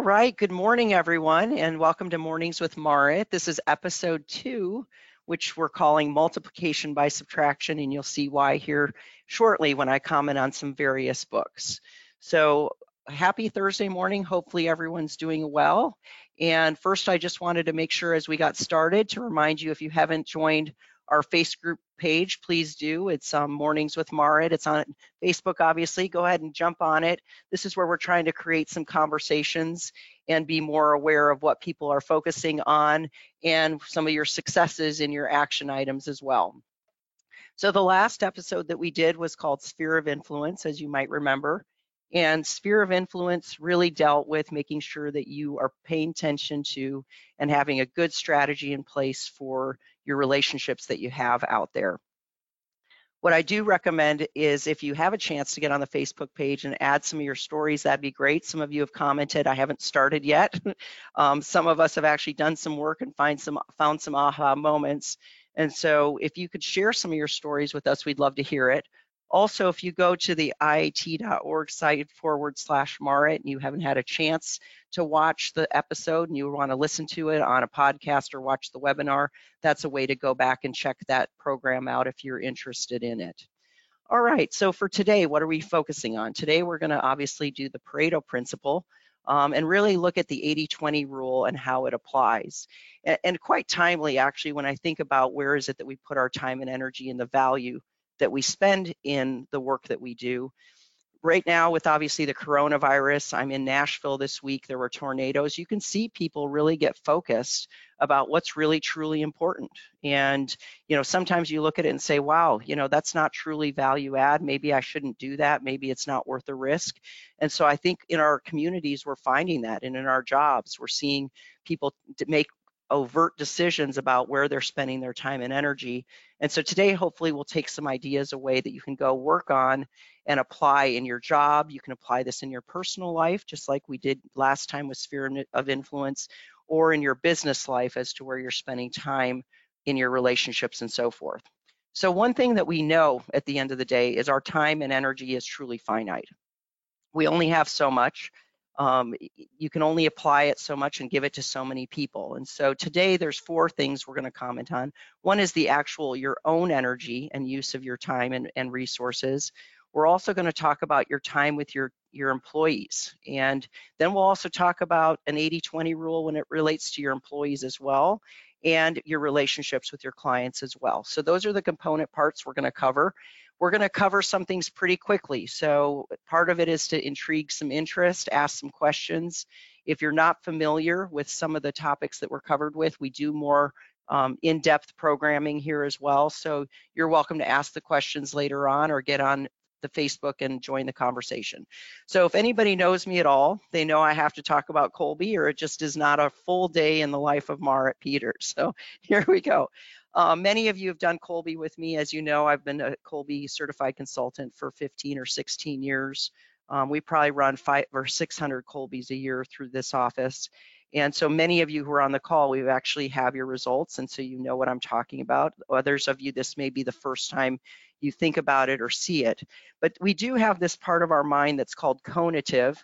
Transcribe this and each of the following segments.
All right, good morning, everyone, and welcome to Mornings with Marit. This is episode two, which we're calling Multiplication by Subtraction, and you'll see why here shortly when I comment on some various books. So happy Thursday morning. Hopefully everyone's doing well. And first, I just wanted to make sure as we got started to remind you if you haven't joined our Facebook page, please do. It's um, Mornings with Marit. It's on Facebook, obviously. Go ahead and jump on it. This is where we're trying to create some conversations and be more aware of what people are focusing on and some of your successes in your action items as well. So the last episode that we did was called Sphere of Influence, as you might remember. And sphere of influence really dealt with making sure that you are paying attention to and having a good strategy in place for your relationships that you have out there. What I do recommend is if you have a chance to get on the Facebook page and add some of your stories, that'd be great. Some of you have commented, I haven't started yet. um, some of us have actually done some work and find some found some aha moments. And so if you could share some of your stories with us, we'd love to hear it. Also, if you go to the iat.org site forward slash Marit and you haven't had a chance to watch the episode and you want to listen to it on a podcast or watch the webinar, that's a way to go back and check that program out if you're interested in it. All right, so for today, what are we focusing on? Today, we're going to obviously do the Pareto principle um, and really look at the 80-20 rule and how it applies. And, and quite timely, actually, when I think about where is it that we put our time and energy and the value that we spend in the work that we do. Right now, with obviously the coronavirus, I'm in Nashville this week. There were tornadoes. You can see people really get focused about what's really truly important. And, you know, sometimes you look at it and say, wow, you know, that's not truly value add. Maybe I shouldn't do that. Maybe it's not worth the risk. And so I think in our communities, we're finding that. And in our jobs, we're seeing people make overt decisions about where they're spending their time and energy. And so today, hopefully, we'll take some ideas away that you can go work on and apply in your job. You can apply this in your personal life, just like we did last time with Sphere of Influence, or in your business life as to where you're spending time in your relationships and so forth. So one thing that we know at the end of the day is our time and energy is truly finite. We only have so much um, you can only apply it so much and give it to so many people. And so today there's four things we're going to comment on. One is the actual your own energy and use of your time and, and resources. We're also going to talk about your time with your your employees. And then we'll also talk about an 80-20 rule when it relates to your employees as well and your relationships with your clients as well. So those are the component parts we're going to cover. We're going to cover some things pretty quickly. So part of it is to intrigue some interest, ask some questions. If you're not familiar with some of the topics that we're covered with, we do more um, in-depth programming here as well. So you're welcome to ask the questions later on or get on the Facebook and join the conversation. So if anybody knows me at all, they know I have to talk about Kolbe or it just is not a full day in the life of Marit Peters. So here we go. Uh, many of you have done Kolbe with me. As you know, I've been a Kolbe certified consultant for 15 or 16 years. Um, we probably run five or 600 Kolbes a year through this office. And so many of you who are on the call, we actually have your results. And so you know what I'm talking about. Others of you, this may be the first time you think about it or see it. But we do have this part of our mind that's called conative.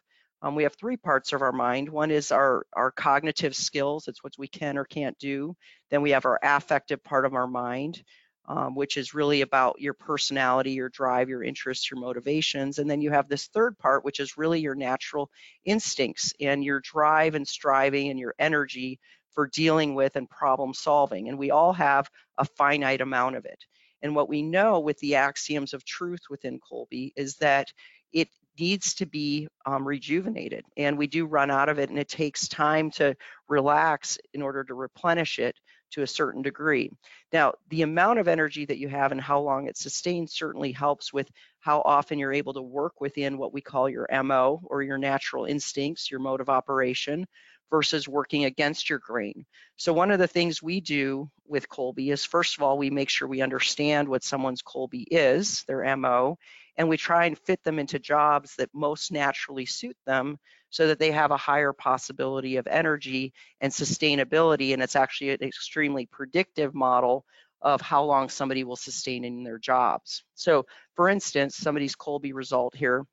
Um, we have three parts of our mind. One is our, our cognitive skills, it's what we can or can't do. Then we have our affective part of our mind, um, which is really about your personality, your drive, your interests, your motivations. And then you have this third part, which is really your natural instincts and your drive and striving and your energy for dealing with and problem solving. And we all have a finite amount of it. And what we know with the axioms of truth within Kolbe is that it needs to be um, rejuvenated and we do run out of it and it takes time to relax in order to replenish it to a certain degree. Now, the amount of energy that you have and how long it sustains certainly helps with how often you're able to work within what we call your MO or your natural instincts, your mode of operation, versus working against your grain. So one of the things we do with Kolbe is first of all, we make sure we understand what someone's Kolbe is, their MO, and we try and fit them into jobs that most naturally suit them so that they have a higher possibility of energy and sustainability. And it's actually an extremely predictive model of how long somebody will sustain in their jobs. So for instance, somebody's Kolbe result here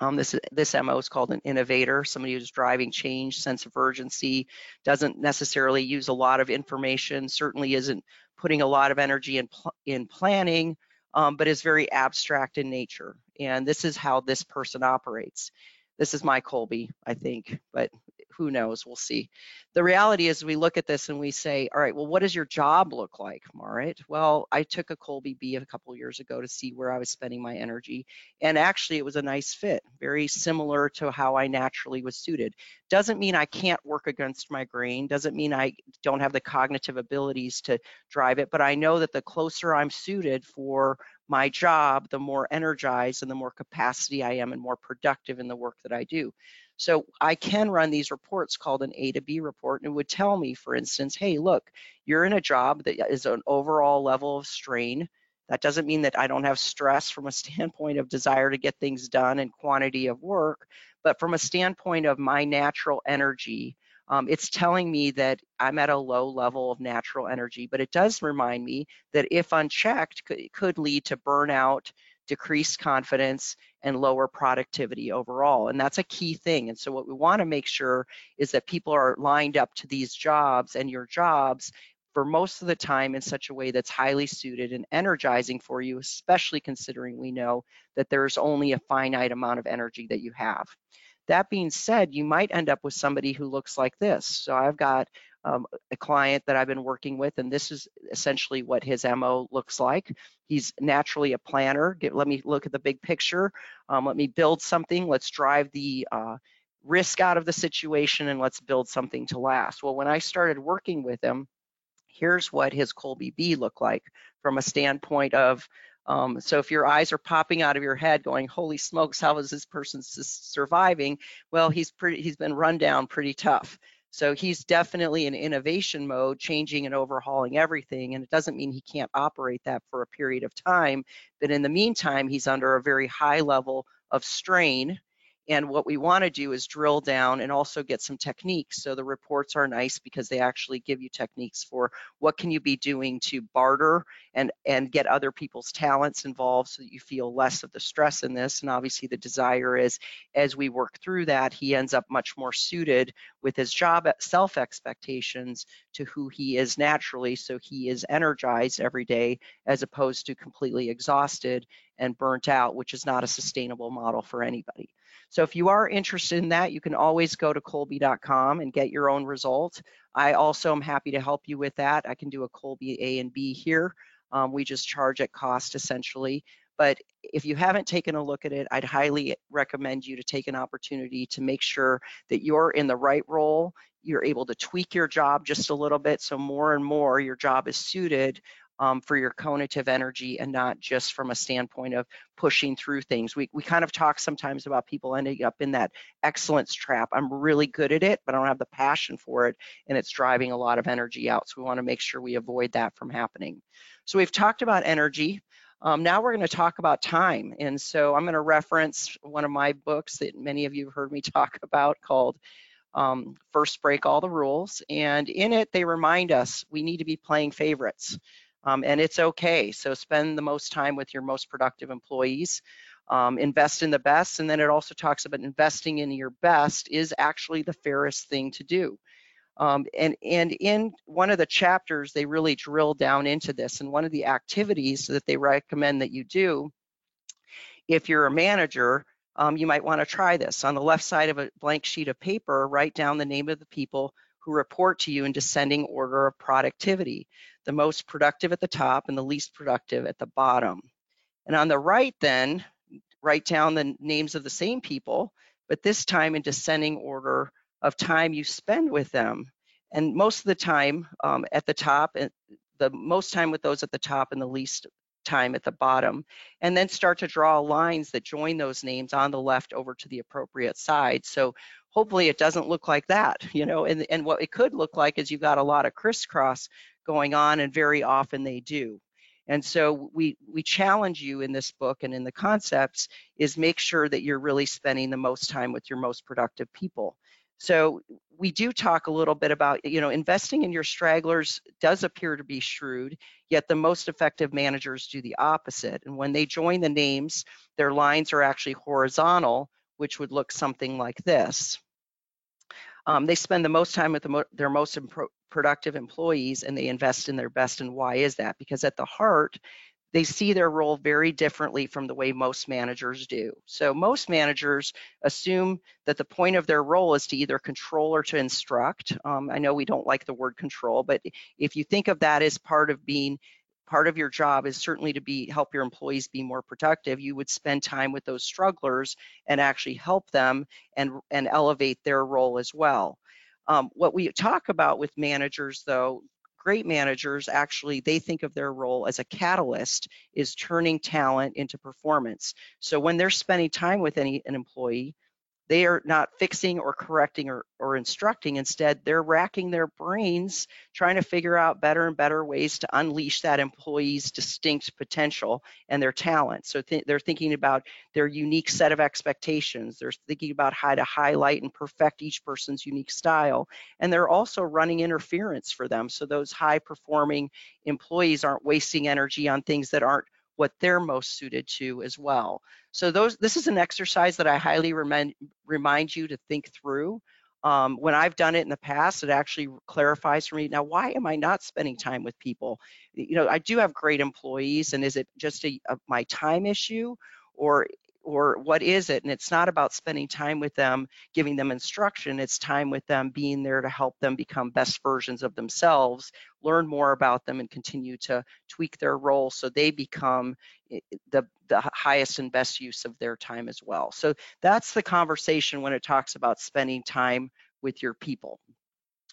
Um, this this MO is called an innovator, somebody who's driving change, sense of urgency, doesn't necessarily use a lot of information, certainly isn't putting a lot of energy in in planning, um, but is very abstract in nature. And this is how this person operates. This is my Kolbe, I think, but who knows? We'll see. The reality is we look at this and we say, all right, well, what does your job look like, Marit? Well, I took a Kolbe B a couple years ago to see where I was spending my energy. And actually, it was a nice fit, very similar to how I naturally was suited. Doesn't mean I can't work against my grain, doesn't mean I don't have the cognitive abilities to drive it, but I know that the closer I'm suited for my job, the more energized and the more capacity I am and more productive in the work that I do. So I can run these reports called an A to B report and it would tell me, for instance, hey, look, you're in a job that is an overall level of strain. That doesn't mean that I don't have stress from a standpoint of desire to get things done and quantity of work, but from a standpoint of my natural energy, um, it's telling me that I'm at a low level of natural energy, but it does remind me that if unchecked, could, could lead to burnout, decreased confidence, and lower productivity overall. And that's a key thing. And so what we want to make sure is that people are lined up to these jobs and your jobs for most of the time in such a way that's highly suited and energizing for you, especially considering we know that there's only a finite amount of energy that you have. That being said, you might end up with somebody who looks like this. So I've got um, a client that I've been working with, and this is essentially what his MO looks like. He's naturally a planner. Get, let me look at the big picture. Um, let me build something. Let's drive the uh, risk out of the situation and let's build something to last. Well, when I started working with him, here's what his Kolbe B looked like from a standpoint of um, so if your eyes are popping out of your head going, holy smokes, how is this person surviving? Well, he's pretty, he's been run down pretty tough. So he's definitely in innovation mode, changing and overhauling everything. And it doesn't mean he can't operate that for a period of time. But in the meantime, he's under a very high level of strain and what we want to do is drill down and also get some techniques. So the reports are nice because they actually give you techniques for what can you be doing to barter and, and get other people's talents involved so that you feel less of the stress in this. And obviously the desire is as we work through that, he ends up much more suited with his job self expectations to who he is naturally. So he is energized every day as opposed to completely exhausted and burnt out, which is not a sustainable model for anybody. So if you are interested in that, you can always go to Kolbe.com and get your own result. I also am happy to help you with that. I can do a Kolbe A and B here. Um, we just charge at cost essentially. But if you haven't taken a look at it, I'd highly recommend you to take an opportunity to make sure that you're in the right role. You're able to tweak your job just a little bit so more and more your job is suited um, for your cognitive energy and not just from a standpoint of pushing through things. We, we kind of talk sometimes about people ending up in that excellence trap. I'm really good at it, but I don't have the passion for it, and it's driving a lot of energy out. So we want to make sure we avoid that from happening. So we've talked about energy. Um, now we're going to talk about time. And so I'm going to reference one of my books that many of you have heard me talk about called um, First Break All the Rules. And in it, they remind us we need to be playing favorites um, and it's okay. So spend the most time with your most productive employees. Um, invest in the best, and then it also talks about investing in your best is actually the fairest thing to do. Um, and, and in one of the chapters, they really drill down into this. And one of the activities that they recommend that you do, if you're a manager, um, you might want to try this. On the left side of a blank sheet of paper, write down the name of the people who report to you in descending order of productivity the most productive at the top and the least productive at the bottom. And on the right then, write down the names of the same people, but this time in descending order of time you spend with them. And most of the time um, at the top, and the most time with those at the top and the least time at the bottom, and then start to draw lines that join those names on the left over to the appropriate side. So hopefully it doesn't look like that, you know, and, and what it could look like is you've got a lot of crisscross going on, and very often they do. And so we we challenge you in this book and in the concepts is make sure that you're really spending the most time with your most productive people. So we do talk a little bit about, you know, investing in your stragglers does appear to be shrewd, yet the most effective managers do the opposite. And when they join the names, their lines are actually horizontal, which would look something like this. Um, they spend the most time with the mo their most productive employees and they invest in their best. And why is that? Because at the heart, they see their role very differently from the way most managers do. So most managers assume that the point of their role is to either control or to instruct. Um, I know we don't like the word control, but if you think of that as part of being part of your job is certainly to be help your employees be more productive you would spend time with those strugglers and actually help them and and elevate their role as well um, what we talk about with managers though great managers actually they think of their role as a catalyst is turning talent into performance. So when they're spending time with any an employee they are not fixing or correcting or, or instructing. Instead, they're racking their brains trying to figure out better and better ways to unleash that employee's distinct potential and their talent. So th they're thinking about their unique set of expectations. They're thinking about how to highlight and perfect each person's unique style. And they're also running interference for them. So those high performing employees aren't wasting energy on things that aren't what they're most suited to as well. So those this is an exercise that I highly remind, remind you to think through. Um, when I've done it in the past, it actually clarifies for me, now why am I not spending time with people? You know, I do have great employees and is it just a, a my time issue or or what is it? And it's not about spending time with them, giving them instruction. It's time with them being there to help them become best versions of themselves, learn more about them, and continue to tweak their role so they become the, the highest and best use of their time as well. So that's the conversation when it talks about spending time with your people.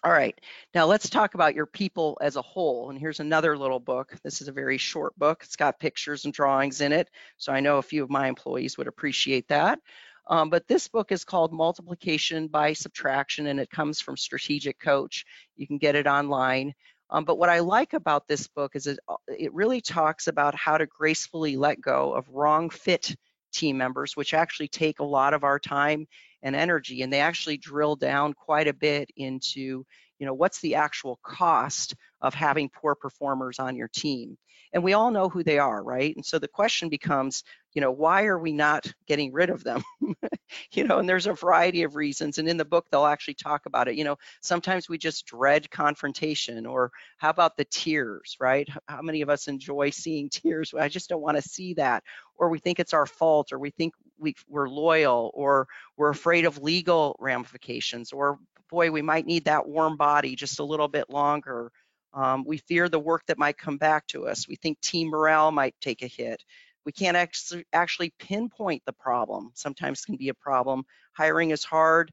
All right, now let's talk about your people as a whole. And here's another little book. This is a very short book. It's got pictures and drawings in it. So I know a few of my employees would appreciate that. Um, but this book is called Multiplication by Subtraction and it comes from Strategic Coach. You can get it online. Um, but what I like about this book is it, uh, it really talks about how to gracefully let go of wrong fit team members, which actually take a lot of our time and energy. And they actually drill down quite a bit into, you know, what's the actual cost of having poor performers on your team. And we all know who they are, right? And so the question becomes, you know, why are we not getting rid of them? you know, and there's a variety of reasons. And in the book, they'll actually talk about it. You know, sometimes we just dread confrontation, or how about the tears, right? How many of us enjoy seeing tears? I just don't want to see that. Or we think it's our fault, or we think we, we're loyal, or we're afraid of legal ramifications, or boy, we might need that warm body just a little bit longer. Um, we fear the work that might come back to us. We think team morale might take a hit. We can't actually pinpoint the problem. Sometimes can be a problem. Hiring is hard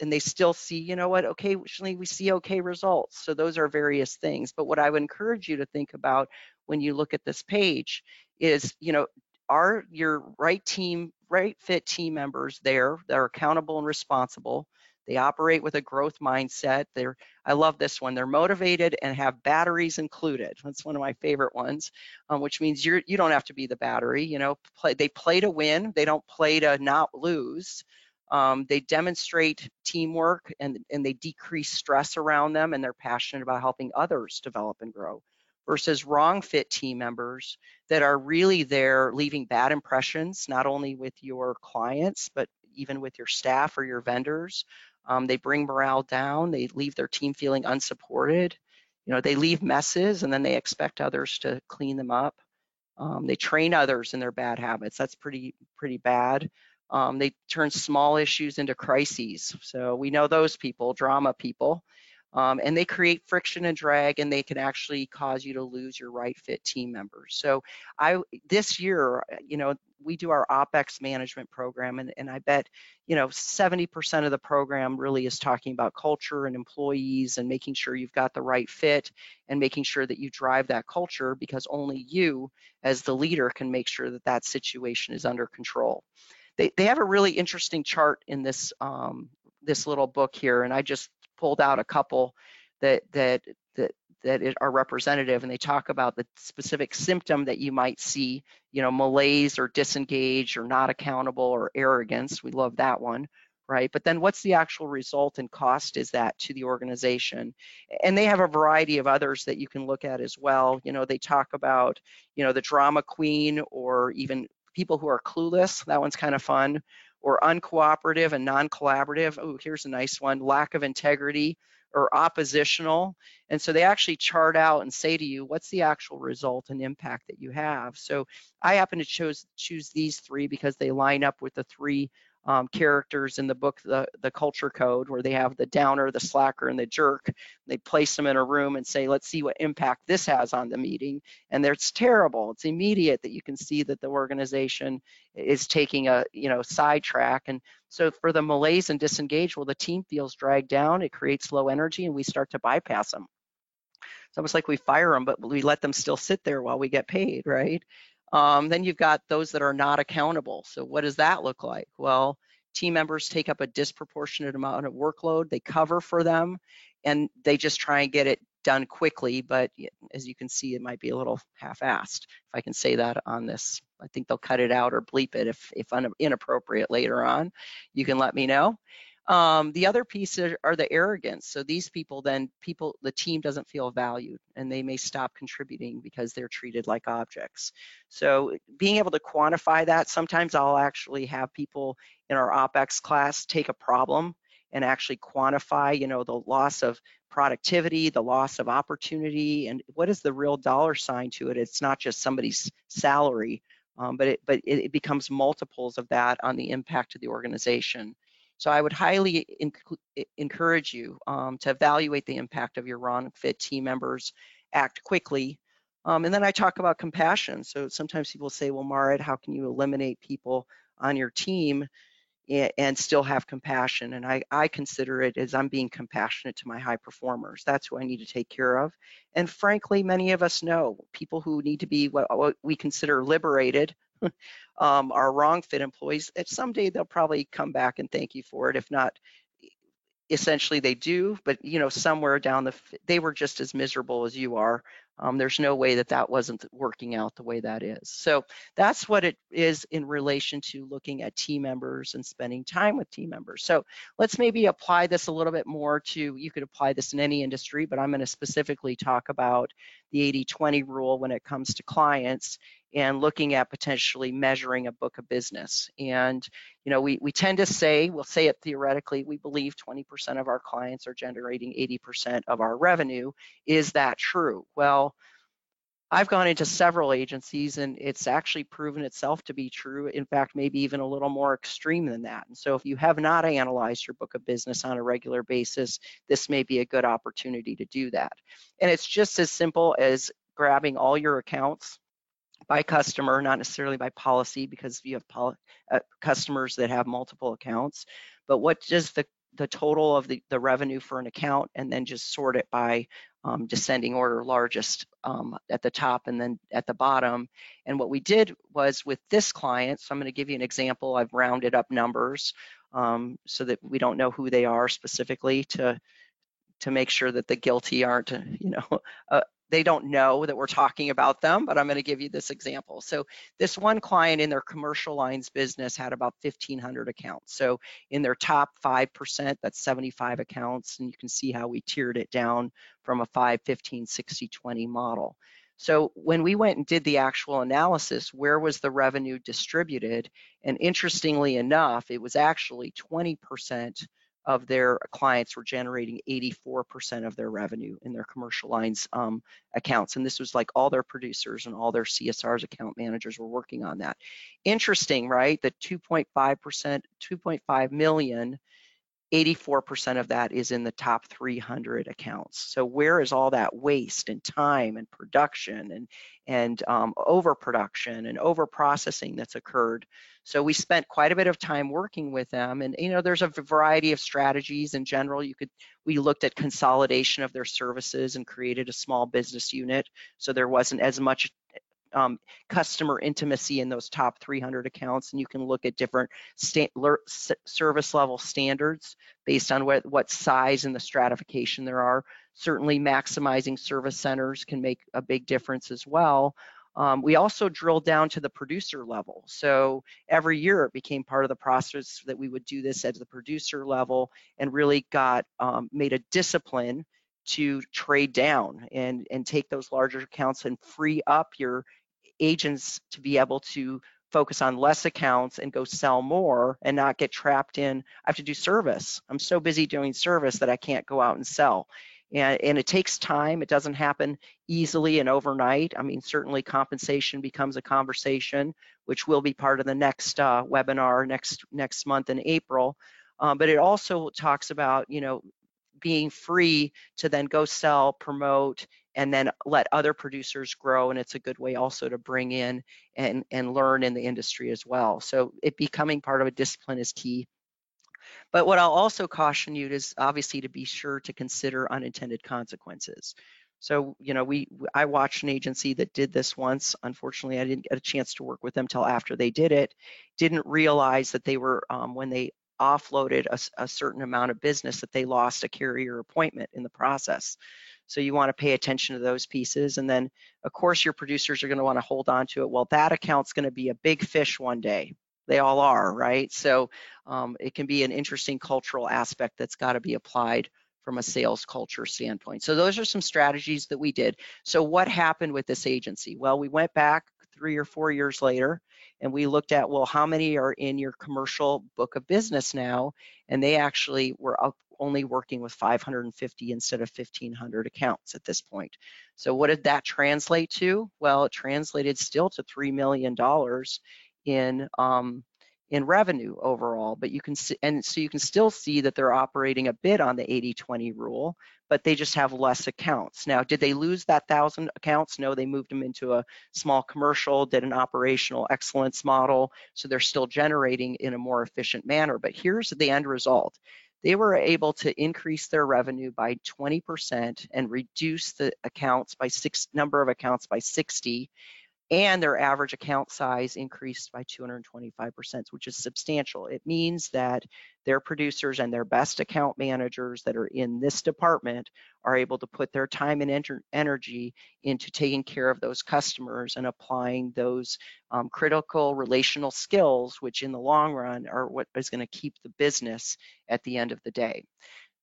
and they still see, you know what, occasionally we see okay results. So those are various things. But what I would encourage you to think about when you look at this page is, you know, are your right team, right fit team members there that are accountable and responsible? They operate with a growth mindset. They're, I love this one. They're motivated and have batteries included. That's one of my favorite ones, um, which means you're, you don't have to be the battery. You know, play, they play to win. They don't play to not lose. Um, they demonstrate teamwork and, and they decrease stress around them and they're passionate about helping others develop and grow versus wrong fit team members that are really there leaving bad impressions, not only with your clients, but even with your staff or your vendors. Um, they bring morale down. They leave their team feeling unsupported. You know, they leave messes and then they expect others to clean them up. Um, they train others in their bad habits. That's pretty pretty bad. Um, they turn small issues into crises. So we know those people, drama people, um, and they create friction and drag, and they can actually cause you to lose your right fit team members. So I this year, you know, we do our OPEX management program, and, and I bet, you know, 70% of the program really is talking about culture and employees and making sure you've got the right fit and making sure that you drive that culture because only you as the leader can make sure that that situation is under control. They, they have a really interesting chart in this um, this little book here, and I just pulled out a couple that that that that are representative and they talk about the specific symptom that you might see, you know, malaise or disengage or not accountable or arrogance. We love that one, right? But then what's the actual result and cost is that to the organization? And they have a variety of others that you can look at as well. You know, they talk about, you know, the drama queen or even people who are clueless. That one's kind of fun or uncooperative and non-collaborative. Oh, here's a nice one, lack of integrity or oppositional. And so they actually chart out and say to you, what's the actual result and impact that you have? So I happen to choose choose these three because they line up with the three um, characters in the book, the, the culture code, where they have the downer, the slacker, and the jerk. They place them in a room and say, let's see what impact this has on the meeting. And it's terrible. It's immediate that you can see that the organization is taking a you know sidetrack. And so for the malaise and disengage, well, the team feels dragged down. It creates low energy, and we start to bypass them. It's almost like we fire them, but we let them still sit there while we get paid, right? Um, then you've got those that are not accountable. So what does that look like? Well, team members take up a disproportionate amount of workload, they cover for them, and they just try and get it done quickly. But as you can see, it might be a little half-assed, if I can say that on this. I think they'll cut it out or bleep it if, if inappropriate later on. You can let me know. Um, the other piece are, are, the arrogance. So these people then people the team doesn't feel valued and they may stop contributing because they're treated like objects. So being able to quantify that, sometimes I'll actually have people in our OPEX class take a problem and actually quantify, you know, the loss of productivity, the loss of opportunity, and what is the real dollar sign to it? It's not just somebody's salary, um, but it, but it becomes multiples of that on the impact of the organization. So I would highly encourage you um, to evaluate the impact of your wrong fit team members, act quickly. Um, and then I talk about compassion. So sometimes people say, well, Marit, how can you eliminate people on your team and still have compassion? And I, I consider it as I'm being compassionate to my high performers. That's who I need to take care of. And frankly, many of us know people who need to be what, what we consider liberated um, are wrong fit employees, someday they'll probably come back and thank you for it. If not, essentially they do, but you know, somewhere down the, they were just as miserable as you are. Um, there's no way that that wasn't working out the way that is. So that's what it is in relation to looking at team members and spending time with team members. So let's maybe apply this a little bit more to, you could apply this in any industry, but I'm gonna specifically talk about the 80-20 rule when it comes to clients and looking at potentially measuring a book of business. And, you know, we, we tend to say, we'll say it theoretically, we believe 20% of our clients are generating 80% of our revenue. Is that true? Well, I've gone into several agencies and it's actually proven itself to be true. In fact, maybe even a little more extreme than that. And so if you have not analyzed your book of business on a regular basis, this may be a good opportunity to do that. And it's just as simple as grabbing all your accounts by customer, not necessarily by policy because you have uh, customers that have multiple accounts, but what does the, the total of the, the revenue for an account and then just sort it by um, descending order largest um, at the top and then at the bottom. And what we did was with this client, so I'm going to give you an example. I've rounded up numbers um, so that we don't know who they are specifically to to make sure that the guilty aren't, you know, uh, they don't know that we're talking about them, but I'm going to give you this example. So this one client in their commercial lines business had about 1,500 accounts. So in their top 5%, that's 75 accounts, and you can see how we tiered it down from a 5, 15, 60, 20 model. So when we went and did the actual analysis, where was the revenue distributed? And interestingly enough, it was actually 20% of their clients were generating 84% of their revenue in their commercial lines um, accounts. And this was like all their producers and all their CSRs account managers were working on that. Interesting, right? That 2.5%, 2.5 million 84% of that is in the top 300 accounts. So where is all that waste and time and production and and um, overproduction and overprocessing that's occurred? So we spent quite a bit of time working with them, and you know there's a variety of strategies. In general, you could we looked at consolidation of their services and created a small business unit, so there wasn't as much um, customer intimacy in those top 300 accounts, and you can look at different service level standards based on what, what size and the stratification there are. Certainly maximizing service centers can make a big difference as well. Um, we also drilled down to the producer level. So every year it became part of the process that we would do this at the producer level and really got um, made a discipline to trade down and, and take those larger accounts and free up your agents to be able to focus on less accounts and go sell more and not get trapped in, I have to do service. I'm so busy doing service that I can't go out and sell. And, and it takes time. It doesn't happen easily and overnight. I mean, certainly compensation becomes a conversation, which will be part of the next uh, webinar next next month in April. Um, but it also talks about, you know, being free to then go sell, promote, and then let other producers grow. And it's a good way also to bring in and, and learn in the industry as well. So it becoming part of a discipline is key. But what I'll also caution you is obviously to be sure to consider unintended consequences. So, you know, we I watched an agency that did this once. Unfortunately, I didn't get a chance to work with them till after they did it. Didn't realize that they were um, when they offloaded a, a, certain amount of business that they lost a carrier appointment in the process. So you want to pay attention to those pieces. And then, of course, your producers are going to want to hold on to it. Well, that account's going to be a big fish one day. They all are, right? So um, it can be an interesting cultural aspect that's got to be applied from a sales culture standpoint. So those are some strategies that we did. So what happened with this agency? Well, we went back three or four years later and we looked at well how many are in your commercial book of business now and they actually were up only working with 550 instead of 1500 accounts at this point so what did that translate to well it translated still to $3 million in um, in revenue overall, but you can see, and so you can still see that they're operating a bit on the 80-20 rule, but they just have less accounts. Now, did they lose that thousand accounts? No, they moved them into a small commercial, did an operational excellence model, so they're still generating in a more efficient manner. But here's the end result. They were able to increase their revenue by 20% and reduce the accounts by six number of accounts by 60 and their average account size increased by 225%, which is substantial. It means that their producers and their best account managers that are in this department are able to put their time and energy into taking care of those customers and applying those um, critical relational skills, which in the long run are what is going to keep the business at the end of the day.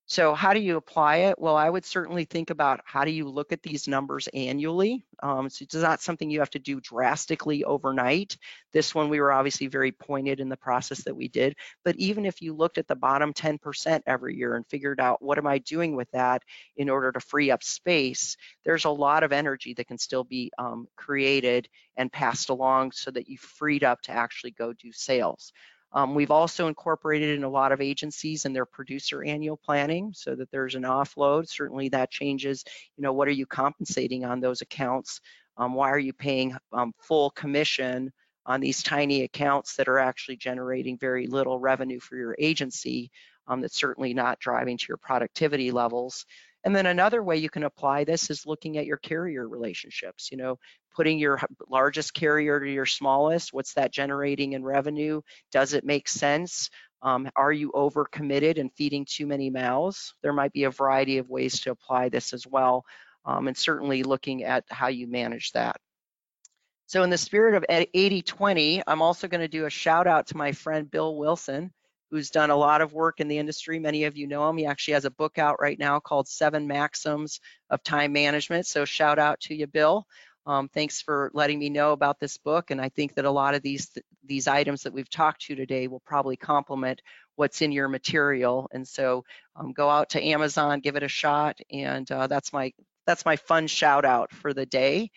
So how do you apply it? Well, I would certainly think about how do you look at these numbers annually. Um, so it's not something you have to do drastically overnight. This one, we were obviously very pointed in the process that we did. But even if you looked at the bottom 10% every year and figured out what am I doing with that in order to free up space, there's a lot of energy that can still be um, created and passed along so that you freed up to actually go do sales. Um, we've also incorporated in a lot of agencies and their producer annual planning so that there's an offload. Certainly that changes, you know, what are you compensating on those accounts? Um, why are you paying um, full commission on these tiny accounts that are actually generating very little revenue for your agency um, that's certainly not driving to your productivity levels. And then another way you can apply this is looking at your carrier relationships. You know, putting your largest carrier to your smallest, what's that generating in revenue? Does it make sense? Um, are you overcommitted and feeding too many mouths? There might be a variety of ways to apply this as well, um, and certainly looking at how you manage that. So in the spirit of 80-20, I'm also going to do a shout out to my friend Bill Wilson, who's done a lot of work in the industry. Many of you know him. He actually has a book out right now called Seven Maxims of Time Management. So shout out to you, Bill. Um, thanks for letting me know about this book. And I think that a lot of these these items that we've talked to today will probably complement what's in your material. And so um, go out to Amazon, give it a shot. And uh, that's my that's my fun shout out for the day.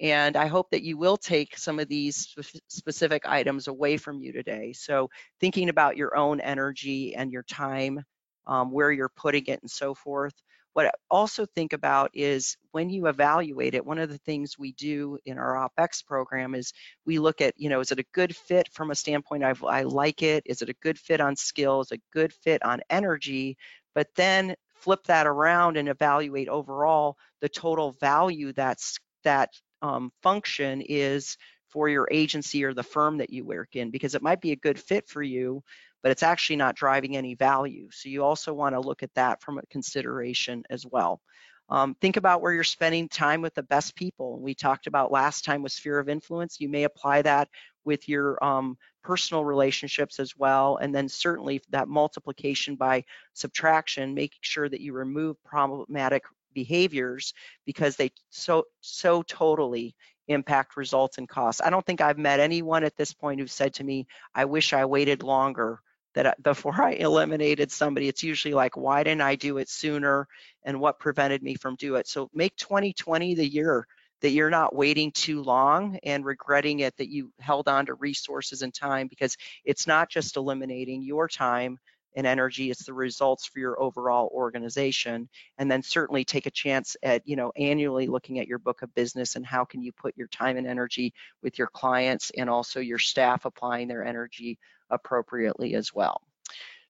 And I hope that you will take some of these specific items away from you today. So thinking about your own energy and your time, um, where you're putting it and so forth. What I also think about is when you evaluate it, one of the things we do in our OPEX program is we look at, you know, is it a good fit from a standpoint of I like it? Is it a good fit on skills, a good fit on energy? But then flip that around and evaluate overall the total value that's that um, function is for your agency or the firm that you work in because it might be a good fit for you but it's actually not driving any value. So you also want to look at that from a consideration as well. Um, think about where you're spending time with the best people. We talked about last time with sphere of influence. You may apply that with your um, personal relationships as well. And then certainly that multiplication by subtraction, making sure that you remove problematic behaviors because they so so totally impact results and costs. I don't think I've met anyone at this point who said to me, I wish I waited longer that I, before I eliminated somebody. It's usually like, why didn't I do it sooner and what prevented me from do it? So make 2020 the year that you're not waiting too long and regretting it that you held on to resources and time because it's not just eliminating your time and energy it's the results for your overall organization. And then certainly take a chance at you know annually looking at your book of business and how can you put your time and energy with your clients and also your staff applying their energy appropriately as well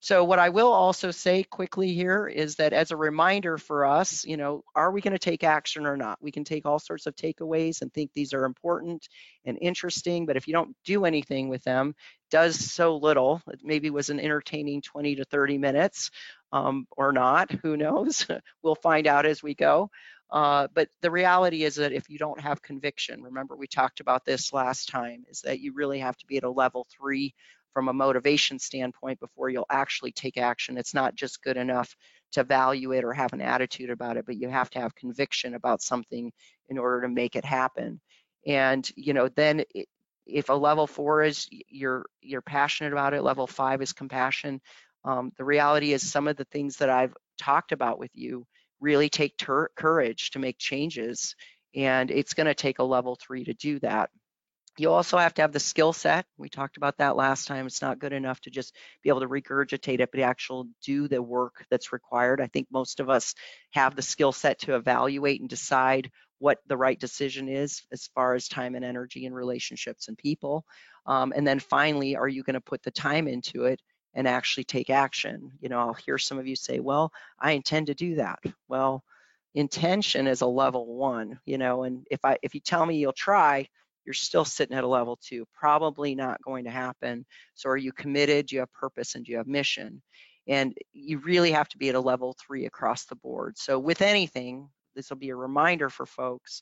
so what I will also say quickly here is that as a reminder for us, you know, are we going to take action or not? We can take all sorts of takeaways and think these are important and interesting, but if you don't do anything with them, does so little. It maybe was an entertaining 20 to 30 minutes um, or not, who knows? we'll find out as we go. Uh, but the reality is that if you don't have conviction, remember we talked about this last time, is that you really have to be at a level three from a motivation standpoint before you'll actually take action. It's not just good enough to value it or have an attitude about it, but you have to have conviction about something in order to make it happen. And you know, then if a level four is you're you're passionate about it, level five is compassion. Um, the reality is some of the things that I've talked about with you really take courage to make changes, and it's going to take a level three to do that. You also have to have the skill set. We talked about that last time. It's not good enough to just be able to regurgitate it, but actually do the work that's required. I think most of us have the skill set to evaluate and decide what the right decision is as far as time and energy and relationships and people. Um, and then finally, are you going to put the time into it and actually take action? You know, I'll hear some of you say, well, I intend to do that. Well, intention is a level one, you know, and if I if you tell me you'll try, you're still sitting at a level two, probably not going to happen. So are you committed? Do you have purpose and do you have mission? And you really have to be at a level three across the board. So with anything, this will be a reminder for folks,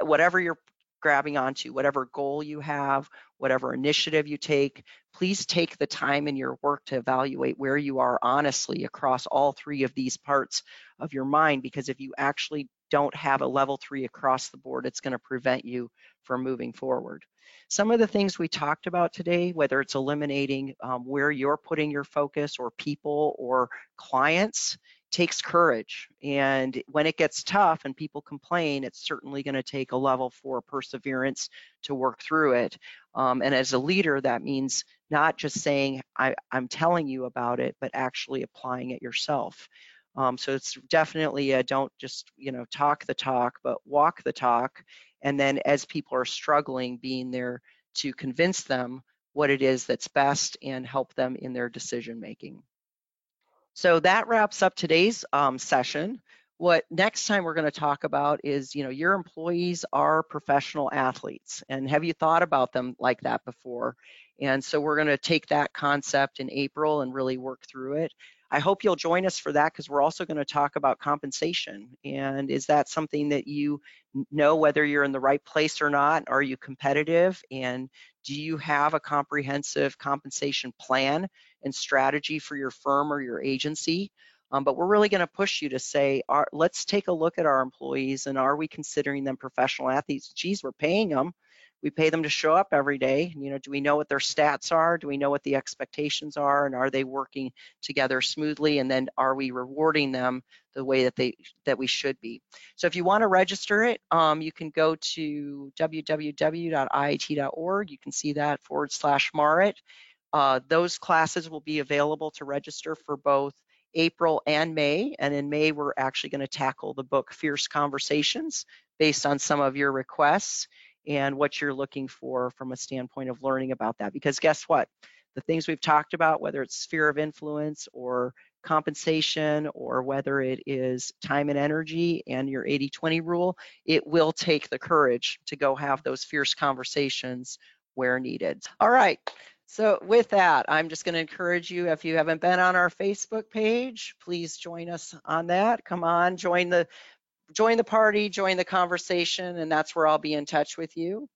whatever you're grabbing onto, whatever goal you have, whatever initiative you take, please take the time in your work to evaluate where you are honestly across all three of these parts of your mind, because if you actually don't have a level three across the board, it's gonna prevent you from moving forward. Some of the things we talked about today, whether it's eliminating um, where you're putting your focus or people or clients, takes courage. And when it gets tough and people complain, it's certainly going to take a level four perseverance to work through it. Um, and as a leader, that means not just saying, I, am telling you about it, but actually applying it yourself. Um, so it's definitely a don't just, you know, talk the talk, but walk the talk. And then as people are struggling, being there to convince them what it is that's best and help them in their decision making. So that wraps up today's um, session. What next time we're going to talk about is, you know, your employees are professional athletes, and have you thought about them like that before? And so we're going to take that concept in April and really work through it. I hope you'll join us for that because we're also going to talk about compensation. And is that something that you know whether you're in the right place or not? Are you competitive? And do you have a comprehensive compensation plan and strategy for your firm or your agency? Um, but we're really going to push you to say, are, let's take a look at our employees and are we considering them professional athletes? Geez, we're paying them we pay them to show up every day. You know, do we know what their stats are? Do we know what the expectations are? And are they working together smoothly? And then are we rewarding them the way that they that we should be? So if you want to register it, um, you can go to www.iit.org. You can see that forward slash Marit. Uh, those classes will be available to register for both April and May. And in May, we're actually going to tackle the book Fierce Conversations based on some of your requests and what you're looking for from a standpoint of learning about that. Because guess what? The things we've talked about, whether it's sphere of influence or compensation or whether it is time and energy and your 80-20 rule, it will take the courage to go have those fierce conversations where needed. All right. So with that, I'm just going to encourage you, if you haven't been on our Facebook page, please join us on that. Come on, join the join the party, join the conversation, and that's where I'll be in touch with you.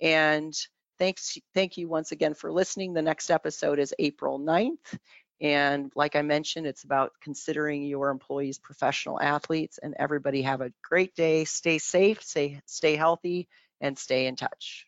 And thanks, thank you once again for listening. The next episode is April 9th. And like I mentioned, it's about considering your employees professional athletes and everybody have a great day. Stay safe, stay, stay healthy, and stay in touch.